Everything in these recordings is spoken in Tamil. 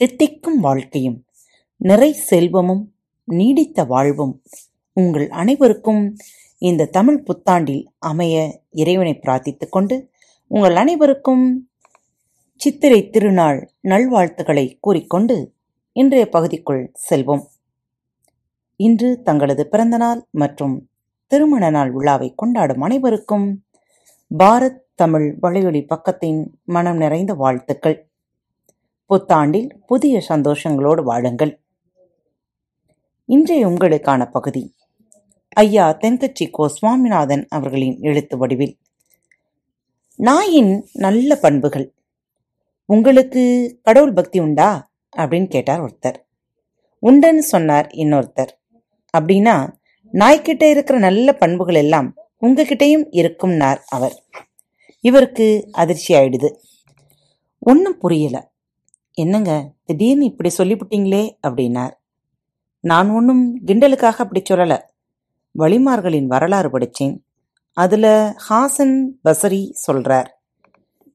தித்திக்கும் வாழ்க்கையும் நிறை செல்வமும் நீடித்த வாழ்வும் உங்கள் அனைவருக்கும் இந்த தமிழ் புத்தாண்டில் அமைய இறைவனை பிரார்த்தித்துக் கொண்டு உங்கள் அனைவருக்கும் சித்திரை திருநாள் நல்வாழ்த்துக்களை கூறிக்கொண்டு இன்றைய பகுதிக்குள் செல்வோம். இன்று தங்களது பிறந்தநாள் மற்றும் திருமண நாள் விழாவை கொண்டாடும் அனைவருக்கும் பாரத் தமிழ் வலையொலி பக்கத்தின் மனம் நிறைந்த வாழ்த்துக்கள். புத்தாண்டில் புதிய சந்தோஷங்களோடு வாழுங்கள். இன்றைய உங்களுக்கான பகுதி ஐயா தென்கட்சி கோ சுவாமிநாதன் அவர்களின் எழுத்து வடிவில். நாயின் நல்ல பண்புகள் உங்களுக்கு கடவுள் பக்தி உண்டா? அப்படின்னு கேட்டார் ஒருத்தர். உண்டுன்னு சொன்னார் இன்னொருத்தர். அப்படின்னா நாய்க்கிட்ட இருக்கிற நல்ல பண்புகள் எல்லாம் உங்ககிட்டயும் இருக்கும்னார் அவர். இவருக்கு அதிர்ச்சி ஆயிடுது ஒன்றும் புரியல. என்னங்க? திடீர்னு இப்படி சொல்லிவிட்டீங்களே? அப்படின்னார். நான் ஒன்றும் கிண்டலுக்காக அப்படி சொல்லல. வழிமார்களின் வரலாறு படித்தேன். அதில் ஹாசன் பசரி சொல்கிறார்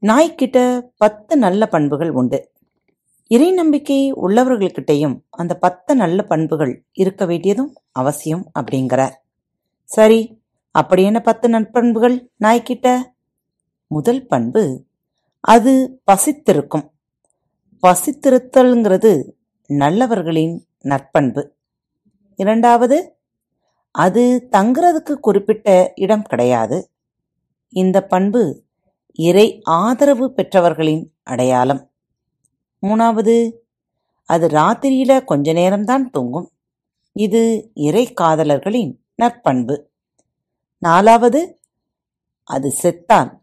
நாய்க்கிட்ட பத்து நல்ல பண்புகள் உண்டு. இறை நம்பிக்கை உள்ளவர்கள்கிட்டையும் அந்த பத்து நல்ல பண்புகள் இருக்க வேண்டியதும் அவசியம் அப்படிங்கிறார். சரி அப்படி என்ன பத்து நற்பண்புகள் நாய்க்கிட்ட? முதல் பண்பு அது பசித்திருக்கும். பசித்திருத்தல்ங்கிறது நல்லவர்களின் நற்பண்பு. இரண்டாவது அது தங்குறதுக்கு குறிப்பிட்ட இடம் கிடையாது. இந்த பண்பு இறை ஆதரவு பெற்றவர்களின் அடையாளம். மூணாவது அது ராத்திரியில கொஞ்ச நேரம்தான் தூங்கும். இது இறை காதலர்களின் நற்பண்பு. நாலாவது அது செத்தால்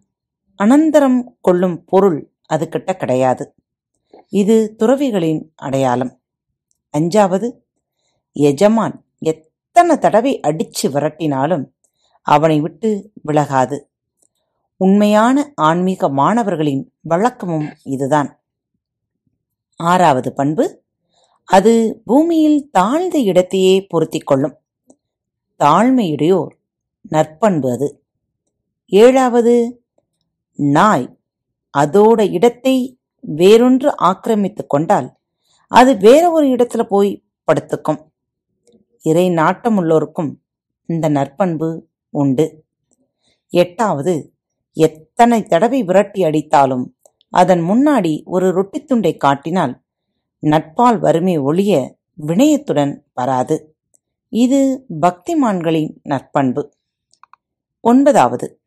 அனந்தரம் கொள்ளும் பொருள் அது கிட்ட கிடையாது. இது துறவிகளின் அடையாளம். அஞ்சாவது எஜமான் எத்தனை தடவை அடிச்சு விரட்டினாலும் அவனை விட்டு விலகாது. உண்மையான ஆன்மீக மாணவர்களின் வழக்கமும் இதுதான். ஆறாவது பண்பு அது பூமியில் தாழ்ந்த இடத்தையே பொருத்திக் கொள்ளும். தாழ்மையுடையோர் நற்பண்பு அது. ஏழாவது நாய் அதோட இடத்தை வேறொன்று ஆக்கிரமித்து கொண்டால் அது வேற ஒரு இடத்துல போய் படுத்துக்கும். இறை நாட்டம் உள்ளோருக்கும் இந்த நற்பண்பு உண்டு. எட்டாவது எத்தனை தடவை விரட்டி அடித்தாலும் அதன் முன்னாடி ஒரு ரொட்டி துண்டை காட்டினால் நட்பால் வறுமை ஒழிய வினயத்துடன் வராது. இது பக்திமான்களின் நற்பண்பு. ஒன்பதாவது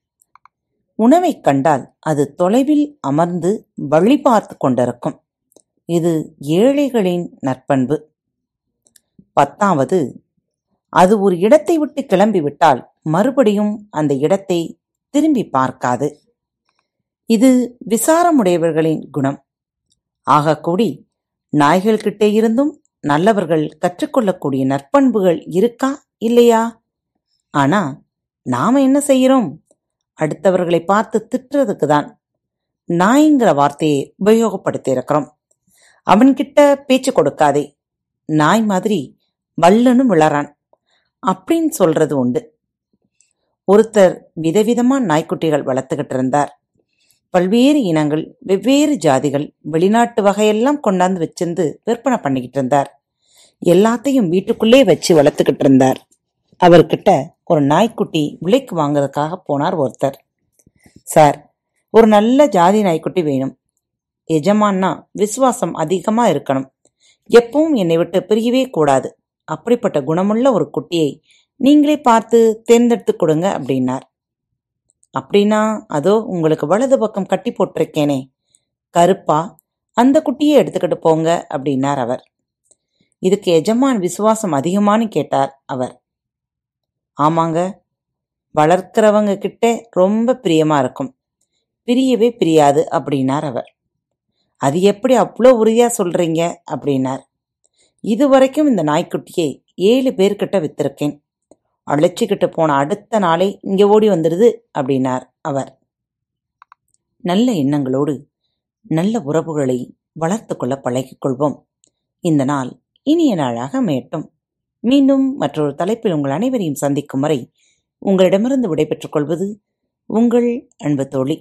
உணவைக் கண்டால் அது தொலைவில் அமர்ந்து வழி பார்த்து கொண்டிருக்கும். இது ஏழைகளின் நற்பண்பு. பத்தாவது அது ஒரு இடத்தை விட்டு கிளம்பிவிட்டால் மறுபடியும் அந்த இடத்தை திரும்பி பார்க்காது. இது விசாரமுடையவர்களின் குணம். ஆகக்கூடி நாய்கள்கிட்டே இருந்தும் நல்லவர்கள் கற்றுக்கொள்ளக்கூடிய நற்பண்புகள் இருக்கா இல்லையா? ஆனா நாம என்ன செய்யறோம் அடுத்தவர்களை பார்த்து திட்டுறதுக்கு தான் நாய்ங்கிற வார்த்தையை உபயோகப்படுத்தி இருக்கிறோம் அவன்கிட்ட பேச்சு கொடுக்காதே. நாய் மாதிரி வல்லுன்னு விளறான் அப்படின்னு சொல்றது உண்டு. ஒருத்தர் விதவிதமா நாய்க்குட்டிகள் வளர்த்துக்கிட்டு இருந்தார். பல்வேறு இனங்கள் வெவ்வேறு ஜாதிகள் வெளிநாட்டு வகையெல்லாம் கொண்டாந்து வச்சிருந்து விற்பனை பண்ணிக்கிட்டு இருந்தார். எல்லாத்தையும் வீட்டுக்குள்ளே வச்சு வளர்த்துக்கிட்டு இருந்தார். அவர்கிட்ட ஒரு நாய்க்குட்டி விலைக்கு வாங்குறதுக்காக போனார் ஒருத்தர். சார் ஒரு நல்ல ஜாதி நாய்க்குட்டி வேணும். எஜமான்னா விசுவாசம் அதிகமாக இருக்கணும். எப்பவும் என்னை விட்டு பிரியவே கூடாது. அப்படிப்பட்ட குணமுள்ள ஒரு குட்டியை நீங்களே பார்த்து தேர்ந்தெடுத்து கொடுங்க அப்படின்னார். அப்படின்னா அதோ உங்களுக்கு வலது பக்கம் கட்டி போட்டிருக்கேனே. கருப்பா அந்த குட்டியை எடுத்துக்கிட்டு போங்க அப்படின்னார் அவர். இதுக்கு எஜமான் விசுவாசம் அதிகமானு கேட்டார் அவர். ஆமாங்க. வளர்த்துறவங்க கிட்டே ரொம்ப பிரியமாக இருக்கும். பிரியவே பிரியாது அப்படின்னார் அவர். அது எப்படி அவ்வளோ உறுதியாக சொல்கிறீங்க அப்படின்னார். இதுவரைக்கும் இந்த நாய்க்குட்டியை ஏழு பேர்கிட்ட வித்திருக்கேன். அழைச்சிக்கிட்டு போன அடுத்த நாளே இங்கே ஓடி வந்துடுது அப்படின்னார் அவர். நல்ல எண்ணங்களோடு நல்ல உறவுகளை வளர்த்து கொள்ள பழகிக்கொள்வோம் இந்த நாள் இனிய நாளாக மேட்டும் மீண்டும் மற்றொரு தலைப்பில் உங்கள் அனைவரையும் சந்திக்கும் வரை உங்களிடமிருந்து விடைபெற்றுக் கொள்வது உங்கள் அன்பு தோழி.